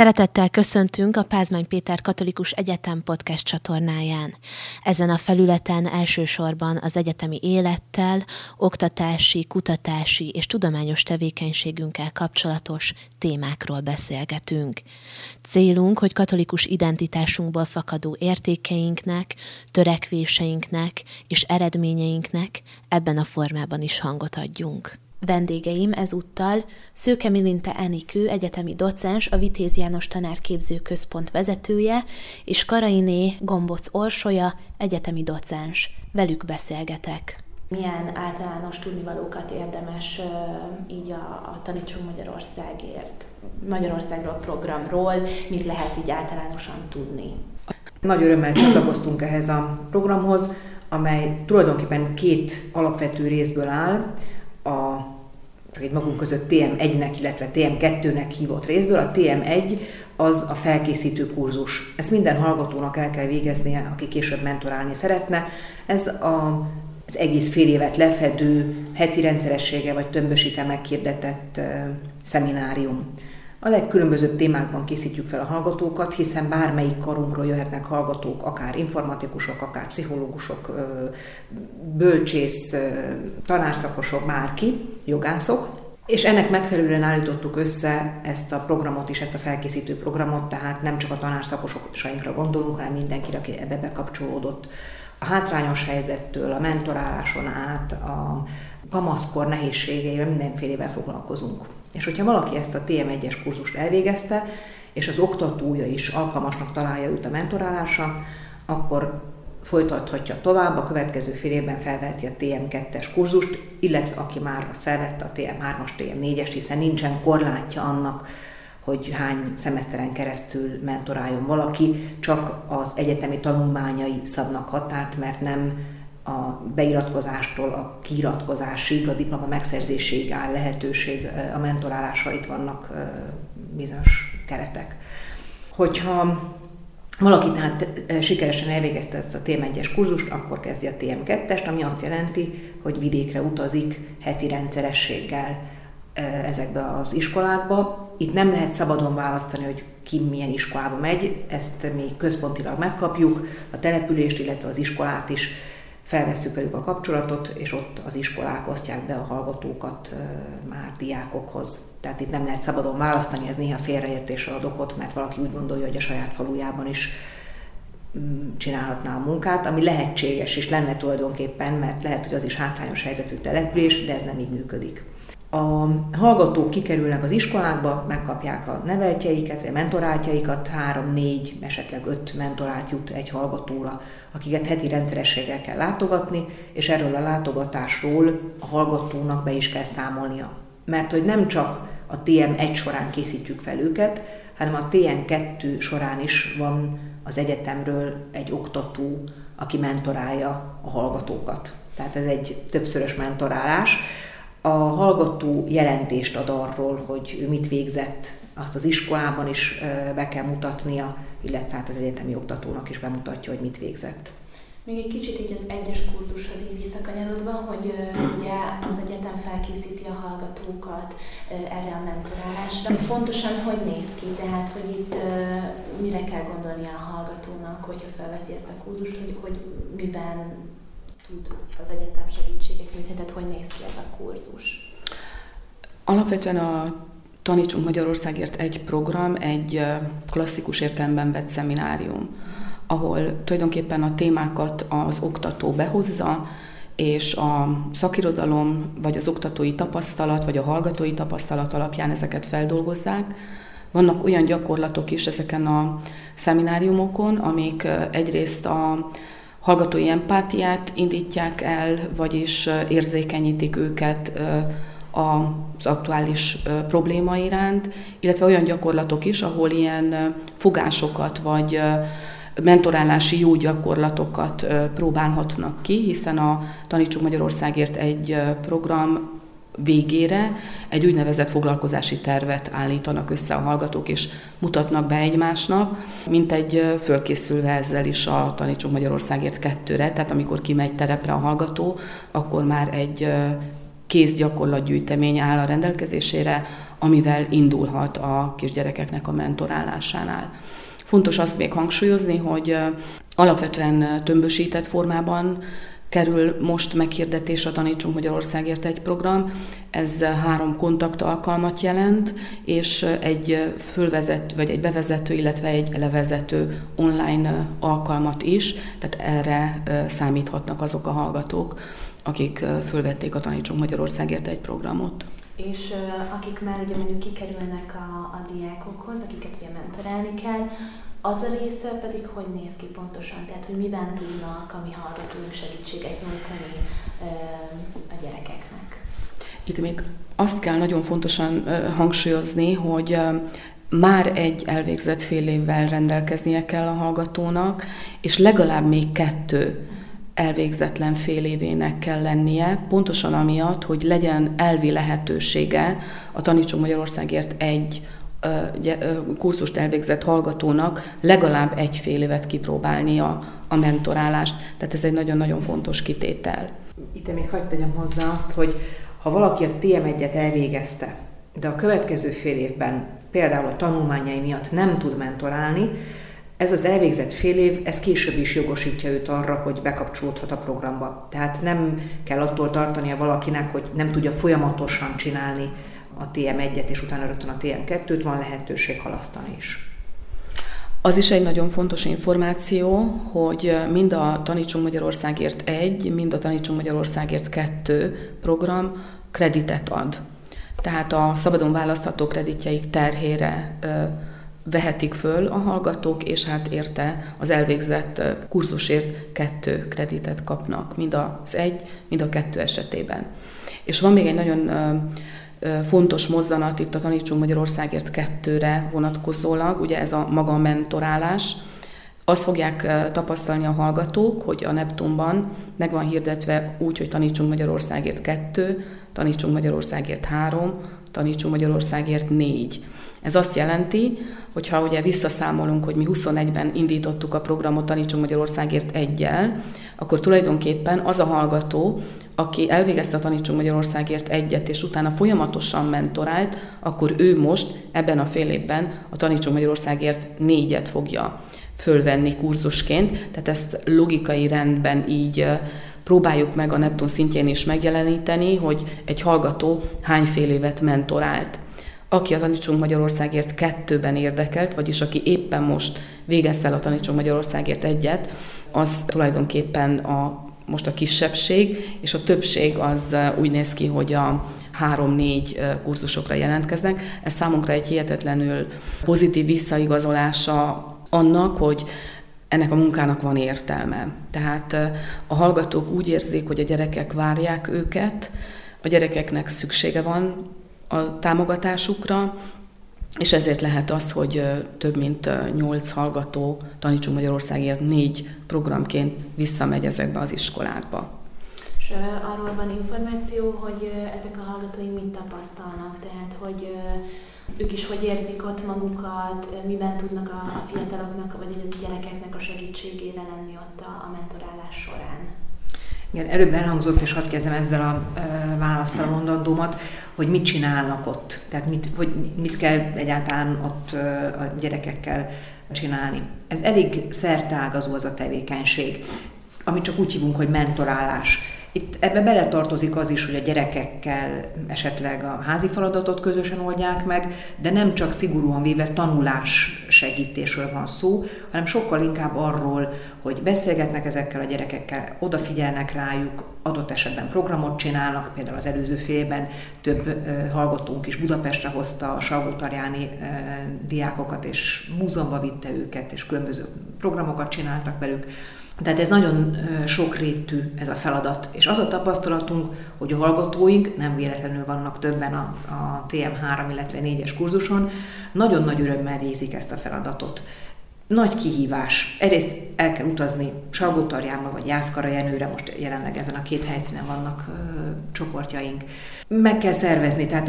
Szeretettel köszöntünk a Pázmány Péter Katolikus Egyetem podcast csatornáján. Ezen a felületen elsősorban az egyetemi élettel, oktatási, kutatási és tudományos tevékenységünkkel kapcsolatos témákról beszélgetünk. Célunk, hogy katolikus identitásunkból fakadó értékeinknek, törekvéseinknek és eredményeinknek ebben a formában is hangot adjunk. Vendégeim ezúttal Szőke Milinte Enikő, egyetemi docens, a Vitéz János Tanárképző Központ vezetője, és Karainé Gomboc Orsolya, egyetemi docens. Velük beszélgetek. Milyen általános tudnivalókat érdemes így a, a Tanítsunk Magyarországért, Magyarországról programról, mit lehet így általánosan tudni? Nagy örömmel csatlakoztunk ehhez a programhoz, amely tulajdonképpen két alapvető részből áll a csak egy magunk között TM1-nek, illetve TM2-nek hívott részből. A TM1 az a felkészítő kurzus. Ezt minden hallgatónak el kell végeznie, aki később mentorálni szeretne. Ez a, az egész fél évet lefedő, heti rendszeressége vagy tömbösítve megkérdetett uh, szeminárium. A legkülönbözőbb témákban készítjük fel a hallgatókat, hiszen bármelyik karunkról jöhetnek hallgatók, akár informatikusok, akár pszichológusok, bölcsész, tanárszakosok, bárki, jogászok, és ennek megfelelően állítottuk össze ezt a programot is, ezt a felkészítő programot, tehát nem csak a tanársakosainkra gondolunk, hanem mindenkire, aki ebbe bekapcsolódott. A hátrányos helyzettől, a mentoráláson át, a kamaszkor nehézségeivel, mindenfélevel foglalkozunk. És hogyha valaki ezt a TM1-es kurzust elvégezte, és az oktatója is alkalmasnak találja őt a mentorálásra, akkor folytathatja tovább, a következő fél évben felveheti a TM2-es kurzust, illetve aki már azt felvette a TM3-as, TM4-es, hiszen nincsen korlátja annak, hogy hány szemeszteren keresztül mentoráljon valaki, csak az egyetemi tanulmányai szabnak határt, mert nem a beiratkozástól a kiiratkozásig, a diploma megszerzéséig áll lehetőség, a mentorálásra itt vannak bizonyos keretek. Hogyha valaki tehát sikeresen elvégezte ezt a TM1-es kurzust, akkor kezdi a TM2-est, ami azt jelenti, hogy vidékre utazik heti rendszerességgel ezekbe az iskolákba. Itt nem lehet szabadon választani, hogy ki milyen iskolába megy, ezt mi központilag megkapjuk, a települést, illetve az iskolát is felvesszük velük a kapcsolatot, és ott az iskolák osztják be a hallgatókat már diákokhoz. Tehát itt nem lehet szabadon választani, ez néha félreértésre ad okot, mert valaki úgy gondolja, hogy a saját falujában is mm, csinálhatná a munkát, ami lehetséges is lenne tulajdonképpen, mert lehet, hogy az is hátrányos helyzetű település, de ez nem így működik. A hallgatók kikerülnek az iskolákba, megkapják a neveltjeiket, vagy a mentorátjaikat, három, négy, esetleg öt mentorát jut egy hallgatóra, akiket heti rendszerességgel kell látogatni, és erről a látogatásról a hallgatónak be is kell számolnia. Mert hogy nem csak a TM1 során készítjük fel őket, hanem a TM2 során is van az egyetemről egy oktató, aki mentorálja a hallgatókat. Tehát ez egy többszörös mentorálás a hallgató jelentést ad arról, hogy ő mit végzett, azt az iskolában is be kell mutatnia, illetve hát az egyetemi oktatónak is bemutatja, hogy mit végzett. Még egy kicsit így az egyes kurzushoz így visszakanyarodva, hogy ugye az egyetem felkészíti a hallgatókat erre a mentorálásra. Ez pontosan hogy néz ki? Tehát, hogy itt mire kell gondolnia a hallgatónak, hogyha felveszi ezt a kurzust, hogy, hogy miben tud az egyetem segítséget nyújtani, tehát hogy néz ki ez a kurzus? Alapvetően a Tanítsunk Magyarországért egy program, egy klasszikus értelemben vett szeminárium, ahol tulajdonképpen a témákat az oktató behozza, és a szakirodalom, vagy az oktatói tapasztalat, vagy a hallgatói tapasztalat alapján ezeket feldolgozzák. Vannak olyan gyakorlatok is ezeken a szemináriumokon, amik egyrészt a hallgatói empátiát indítják el, vagyis érzékenyítik őket az aktuális probléma iránt, illetve olyan gyakorlatok is, ahol ilyen fogásokat vagy mentorálási jó gyakorlatokat próbálhatnak ki, hiszen a Tanítsuk Magyarországért egy program végére egy úgynevezett foglalkozási tervet állítanak össze a hallgatók, és mutatnak be egymásnak, mint egy fölkészülve ezzel is a Tanítsunk Magyarországért kettőre, tehát amikor kimegy terepre a hallgató, akkor már egy kézgyakorlatgyűjtemény áll a rendelkezésére, amivel indulhat a kisgyerekeknek a mentorálásánál. Fontos azt még hangsúlyozni, hogy alapvetően tömbösített formában kerül most meghirdetés a Tanítsunk Magyarországért egy program. Ez három kontakt alkalmat jelent, és egy fölvezető, vagy egy bevezető, illetve egy levezető online alkalmat is, tehát erre számíthatnak azok a hallgatók, akik fölvették a Tanítsunk Magyarországért egy programot. És akik már ugye mondjuk kikerülnek a, a diákokhoz, akiket ugye mentorálni kell, az a része pedig hogy néz ki pontosan? Tehát, hogy miben tudnak mi hallgatóink segítséget nyújtani a gyerekeknek? Itt még azt kell nagyon fontosan hangsúlyozni, hogy már egy elvégzett fél évvel rendelkeznie kell a hallgatónak, és legalább még kettő elvégzetlen fél évének kell lennie, pontosan amiatt, hogy legyen elvi lehetősége a Tanítsunk Magyarországért egy kurzust elvégzett hallgatónak legalább egy fél évet kipróbálnia a mentorálást. Tehát ez egy nagyon-nagyon fontos kitétel. Itt még hagyd tegyem hozzá azt, hogy ha valaki a TM1-et elvégezte, de a következő fél évben például a tanulmányai miatt nem tud mentorálni, ez az elvégzett fél év, ez később is jogosítja őt arra, hogy bekapcsolódhat a programba. Tehát nem kell attól tartania valakinek, hogy nem tudja folyamatosan csinálni a TM1-et, és utána rögtön a TM2-t, van lehetőség halasztani is. Az is egy nagyon fontos információ, hogy mind a Tanítsunk Magyarországért 1, mind a Tanítsunk Magyarországért 2 program kreditet ad. Tehát a szabadon választható kreditjeik terhére vehetik föl a hallgatók, és hát érte az elvégzett kurzusért kettő kreditet kapnak, mind az egy, mind a kettő esetében. És van még egy nagyon fontos mozzanat itt a Tanítsunk Magyarországért kettőre vonatkozólag, ugye ez a maga mentorálás. Azt fogják tapasztalni a hallgatók, hogy a Neptunban meg van hirdetve úgy, hogy Tanítsunk Magyarországért kettő, Tanítsunk Magyarországért három, Tanítsunk Magyarországért négy. Ez azt jelenti, hogyha ugye visszaszámolunk, hogy mi 21-ben indítottuk a programot Tanítsunk Magyarországért egyel, akkor tulajdonképpen az a hallgató, aki elvégezte a Tanítsunk Magyarországért egyet, és utána folyamatosan mentorált, akkor ő most ebben a fél évben a Tanítsunk Magyarországért négyet fogja fölvenni kurzusként, tehát ezt logikai rendben így próbáljuk meg a Neptun szintjén is megjeleníteni, hogy egy hallgató hány fél évet mentorált. Aki a Tanítsunk Magyarországért kettőben érdekelt, vagyis aki éppen most végezte el a Tanítsunk Magyarországért egyet, az tulajdonképpen a, most a kisebbség, és a többség az úgy néz ki, hogy a három-négy kurzusokra jelentkeznek. Ez számunkra egy hihetetlenül pozitív visszaigazolása annak, hogy ennek a munkának van értelme. Tehát a hallgatók úgy érzik, hogy a gyerekek várják őket, a gyerekeknek szüksége van a támogatásukra, és ezért lehet az, hogy több mint nyolc hallgató Tanítsunk Magyarországért négy programként visszamegy ezekbe az iskolákba. És arról van információ, hogy ezek a hallgatóink mit tapasztalnak, tehát hogy ők is hogy érzik ott magukat, miben tudnak a fiataloknak vagy a gyerekeknek a segítségére lenni ott a, a mentorálás során. Igen, előbb elhangzott, és hadd kezdem ezzel a e, válaszsal a mondandómat, hogy mit csinálnak ott, tehát mit, hogy mit kell egyáltalán ott a gyerekekkel csinálni. Ez elég szertágazó az a tevékenység, amit csak úgy hívunk, hogy mentorálás itt ebbe beletartozik az is, hogy a gyerekekkel esetleg a házi feladatot közösen oldják meg, de nem csak szigorúan véve tanulás segítésről van szó, hanem sokkal inkább arról, hogy beszélgetnek ezekkel a gyerekekkel, odafigyelnek rájuk, adott esetben programot csinálnak, például az előző félben több hallgatónk is Budapestre hozta a Salgótarjáni diákokat, és múzeumba vitte őket, és különböző programokat csináltak velük. Tehát ez nagyon sokrétű ez a feladat, és az a tapasztalatunk, hogy a hallgatóink, nem véletlenül vannak többen a, a TM3, illetve 4-es kurzuson, nagyon nagy örömmel végzik ezt a feladatot. Nagy kihívás. Egyrészt el kell utazni Salgótarjánba vagy Jászkara Jenőre, most jelenleg ezen a két helyszínen vannak ö, csoportjaink. Meg kell szervezni, tehát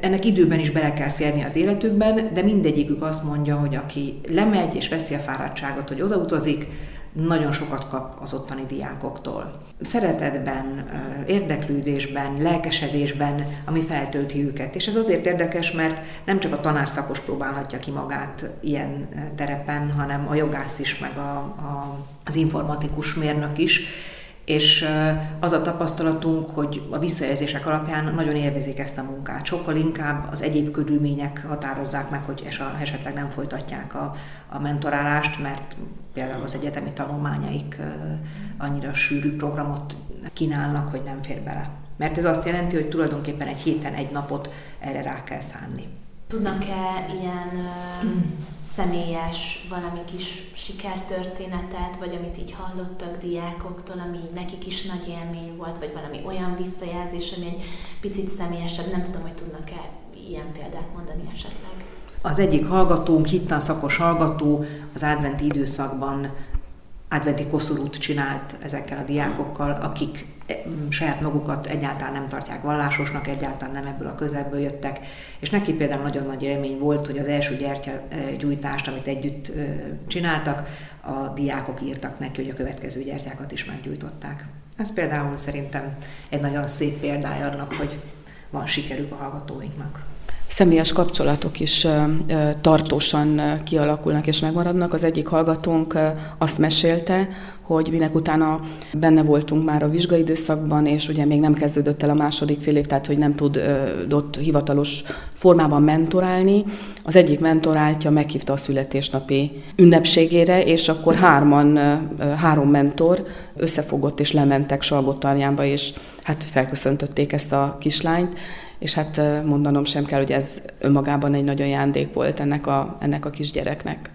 ennek időben is bele kell férni az életükben, de mindegyikük azt mondja, hogy aki lemegy és veszi a fáradtságot, hogy odautazik, nagyon sokat kap az ottani diákoktól. Szeretetben, érdeklődésben, lelkesedésben, ami feltölti őket. És ez azért érdekes, mert nem csak a tanárszakos próbálhatja ki magát ilyen terepen, hanem a jogász is, meg a, a, az informatikus mérnök is, és az a tapasztalatunk, hogy a visszajelzések alapján nagyon élvezik ezt a munkát. Sokkal inkább az egyéb körülmények határozzák meg, hogy esetleg nem folytatják a, a mentorálást, mert például az egyetemi tanulmányaik annyira sűrű programot kínálnak, hogy nem fér bele. Mert ez azt jelenti, hogy tulajdonképpen egy héten egy napot erre rá kell szánni. Tudnak-e ilyen személyes valami kis sikertörténetet, vagy amit így hallottak diákoktól, ami nekik is nagy élmény volt, vagy valami olyan visszajelzés, ami egy picit személyesebb. Nem tudom, hogy tudnak-e ilyen példát mondani esetleg. Az egyik hallgatónk, hittan szakos hallgató, az adventi időszakban adventi koszorút csinált ezekkel a diákokkal, akik saját magukat egyáltalán nem tartják vallásosnak, egyáltalán nem ebből a közelből jöttek, és neki például nagyon nagy élmény volt, hogy az első gyertyagyújtást, amit együtt csináltak, a diákok írtak neki, hogy a következő gyertyákat is meggyújtották. Ez például szerintem egy nagyon szép példája annak, hogy van sikerük a hallgatóinknak személyes kapcsolatok is tartósan kialakulnak és megmaradnak. Az egyik hallgatónk azt mesélte, hogy minek utána benne voltunk már a vizsgai időszakban, és ugye még nem kezdődött el a második fél év, tehát hogy nem tudott hivatalos formában mentorálni. Az egyik mentoráltja meghívta a születésnapi ünnepségére, és akkor hárman, három mentor összefogott és lementek Salgottarjánba, és hát felköszöntötték ezt a kislányt, és hát mondanom sem kell, hogy ez önmagában egy nagy ajándék volt ennek a, ennek a kisgyereknek.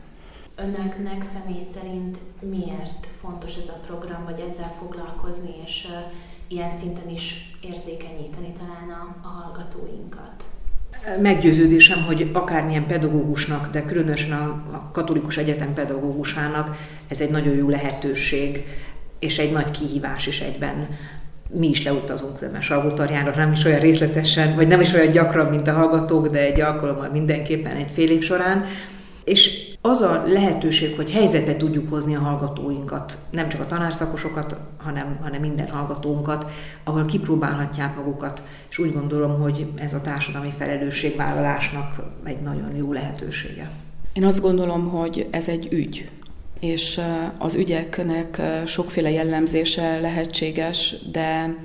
Önöknek személy szerint miért fontos ez a program, vagy ezzel foglalkozni, és ilyen szinten is érzékenyíteni talán a, a hallgatóinkat? Meggyőződésem, hogy akármilyen pedagógusnak, de különösen a, a katolikus egyetem pedagógusának ez egy nagyon jó lehetőség, és egy nagy kihívás is egyben mi is leutazunk mert Salgótarjára, nem is olyan részletesen, vagy nem is olyan gyakran, mint a hallgatók, de egy alkalommal mindenképpen egy fél év során. És az a lehetőség, hogy helyzetbe tudjuk hozni a hallgatóinkat, nem csak a tanárszakosokat, hanem, hanem minden hallgatónkat, ahol kipróbálhatják magukat, és úgy gondolom, hogy ez a társadalmi felelősségvállalásnak egy nagyon jó lehetősége. Én azt gondolom, hogy ez egy ügy, és az ügyeknek sokféle jellemzése lehetséges, de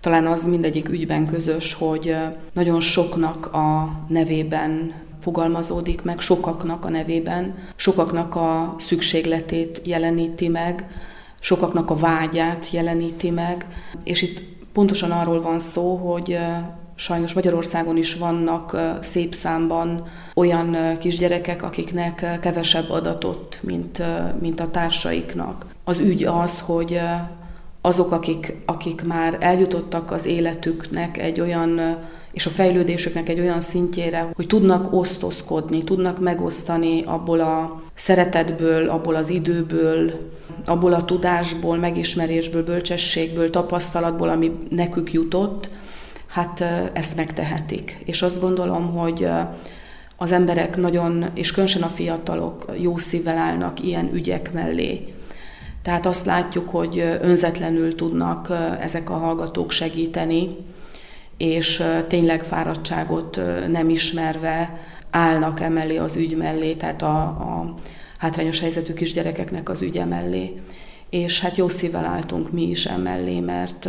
talán az mindegyik ügyben közös, hogy nagyon soknak a nevében fogalmazódik meg, sokaknak a nevében, sokaknak a szükségletét jeleníti meg, sokaknak a vágyát jeleníti meg, és itt pontosan arról van szó, hogy sajnos Magyarországon is vannak szép számban olyan kisgyerekek, akiknek kevesebb adatot, mint, mint a társaiknak. Az ügy az, hogy azok, akik, akik már eljutottak az életüknek egy olyan és a fejlődésüknek egy olyan szintjére, hogy tudnak osztozkodni, tudnak megosztani abból a szeretetből, abból az időből, abból a tudásból, megismerésből, bölcsességből, tapasztalatból, ami nekük jutott, hát ezt megtehetik. És azt gondolom, hogy az emberek nagyon, és különösen a fiatalok jó szívvel állnak ilyen ügyek mellé. Tehát azt látjuk, hogy önzetlenül tudnak ezek a hallgatók segíteni, és tényleg fáradtságot nem ismerve állnak emellé az ügy mellé, tehát a, a hátrányos helyzetű kisgyerekeknek az ügye mellé. És hát jó szívvel álltunk mi is emellé, mert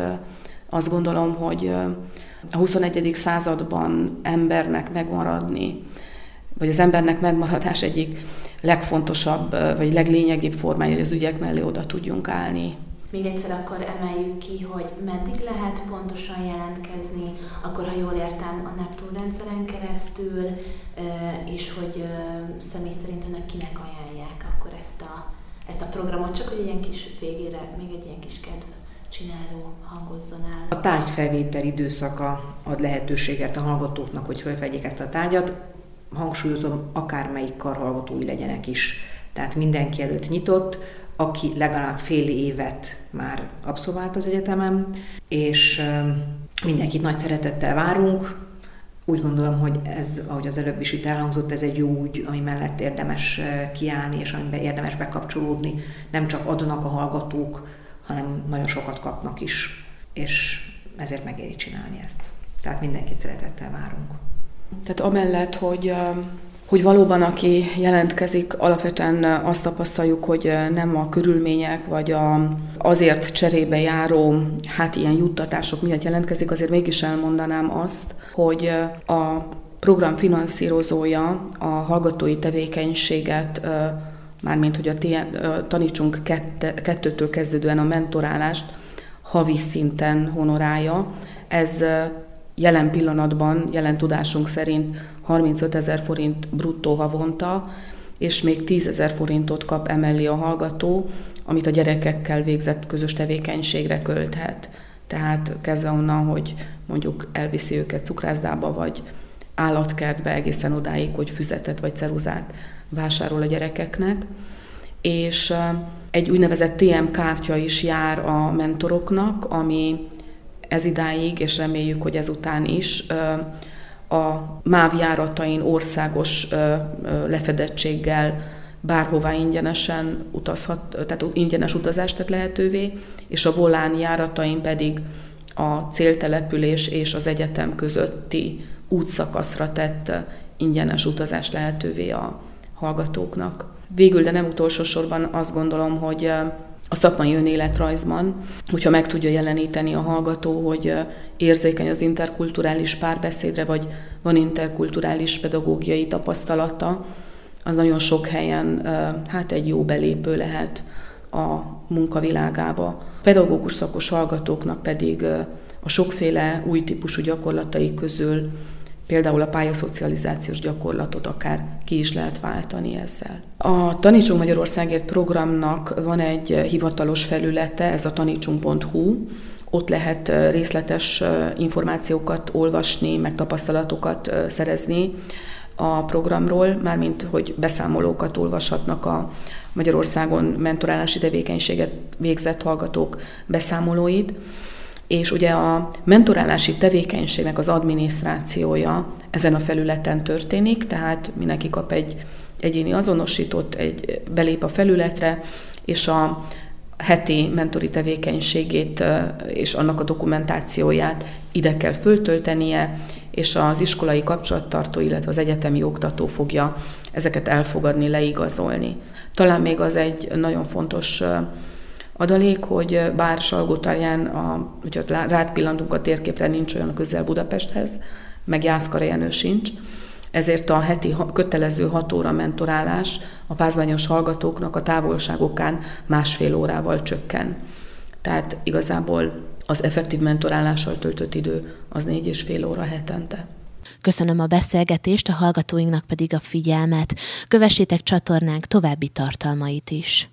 azt gondolom, hogy a 21. században embernek megmaradni, vagy az embernek megmaradás egyik legfontosabb, vagy leglényegibb formája, hogy az ügyek mellé oda tudjunk állni. Még egyszer akkor emeljük ki, hogy meddig lehet pontosan jelentkezni, akkor ha jól értem, a Neptun rendszeren keresztül, és hogy személy szerint önök kinek ajánlják akkor ezt a, ezt a programot, csak hogy egy ilyen kis végére még egy ilyen kis kedv csináló hangozzon el. A tárgyfelvétel időszaka ad lehetőséget a hallgatóknak, hogy felvegyék ezt a tárgyat. Hangsúlyozom, akármelyik karhallgatói legyenek is. Tehát mindenki előtt nyitott, aki legalább fél évet már abszolvált az egyetemen, és mindenkit nagy szeretettel várunk, úgy gondolom, hogy ez, ahogy az előbb is itt elhangzott, ez egy jó úgy, ami mellett érdemes kiállni, és amiben érdemes bekapcsolódni. Nem csak adnak a hallgatók, hanem nagyon sokat kapnak is, és ezért megéri csinálni ezt. Tehát mindenkit szeretettel várunk. Tehát amellett, hogy hogy valóban aki jelentkezik, alapvetően azt tapasztaljuk, hogy nem a körülmények, vagy a, azért cserébe járó, hát ilyen juttatások miatt jelentkezik, azért mégis elmondanám azt, hogy a program finanszírozója a hallgatói tevékenységet, mármint hogy a tanítsunk kettőtől kezdődően a mentorálást havi szinten honorálja. Ez jelen pillanatban, jelen tudásunk szerint 35 ezer forint bruttó havonta, és még 10 ezer forintot kap emellé a hallgató, amit a gyerekekkel végzett közös tevékenységre költhet. Tehát kezdve onnan, hogy mondjuk elviszi őket cukrászdába, vagy állatkertbe egészen odáig, hogy füzetet vagy ceruzát vásárol a gyerekeknek. És egy úgynevezett TM kártya is jár a mentoroknak, ami ez idáig, és reméljük, hogy ezután is a MÁV járatain országos lefedettséggel bárhová ingyenesen utazhat, tehát ingyenes utazást tett lehetővé, és a volán járatain pedig a céltelepülés és az egyetem közötti útszakaszra tett ingyenes utazást lehetővé a hallgatóknak. Végül, de nem utolsó sorban azt gondolom, hogy a szakmai önéletrajzban, hogyha meg tudja jeleníteni a hallgató, hogy érzékeny az interkulturális párbeszédre, vagy van interkulturális pedagógiai tapasztalata, az nagyon sok helyen hát egy jó belépő lehet a munkavilágába. Pedagógus szakos hallgatóknak pedig a sokféle új típusú gyakorlatai közül például a pályaszocializációs gyakorlatot akár ki is lehet váltani ezzel. A Tanítsunk Magyarországért programnak van egy hivatalos felülete, ez a tanítsunk.hu, ott lehet részletes információkat olvasni, meg tapasztalatokat szerezni a programról, mármint hogy beszámolókat olvashatnak a Magyarországon mentorálási tevékenységet végzett hallgatók beszámolóit és ugye a mentorálási tevékenységnek az adminisztrációja ezen a felületen történik, tehát mindenki kap egy egyéni azonosítót, egy, belép a felületre, és a heti mentori tevékenységét és annak a dokumentációját ide kell föltöltenie, és az iskolai kapcsolattartó, illetve az egyetemi oktató fogja ezeket elfogadni, leigazolni. Talán még az egy nagyon fontos adalék, hogy bár Salgótarján, a, hogyha rád pillantunk a térképre, nincs olyan közel Budapesthez, meg Jászkara sincs, ezért a heti kötelező hat óra mentorálás a pázmányos hallgatóknak a távolságokán másfél órával csökken. Tehát igazából az effektív mentorálással töltött idő az négy és fél óra hetente. Köszönöm a beszélgetést, a hallgatóinknak pedig a figyelmet. Kövessétek csatornánk további tartalmait is.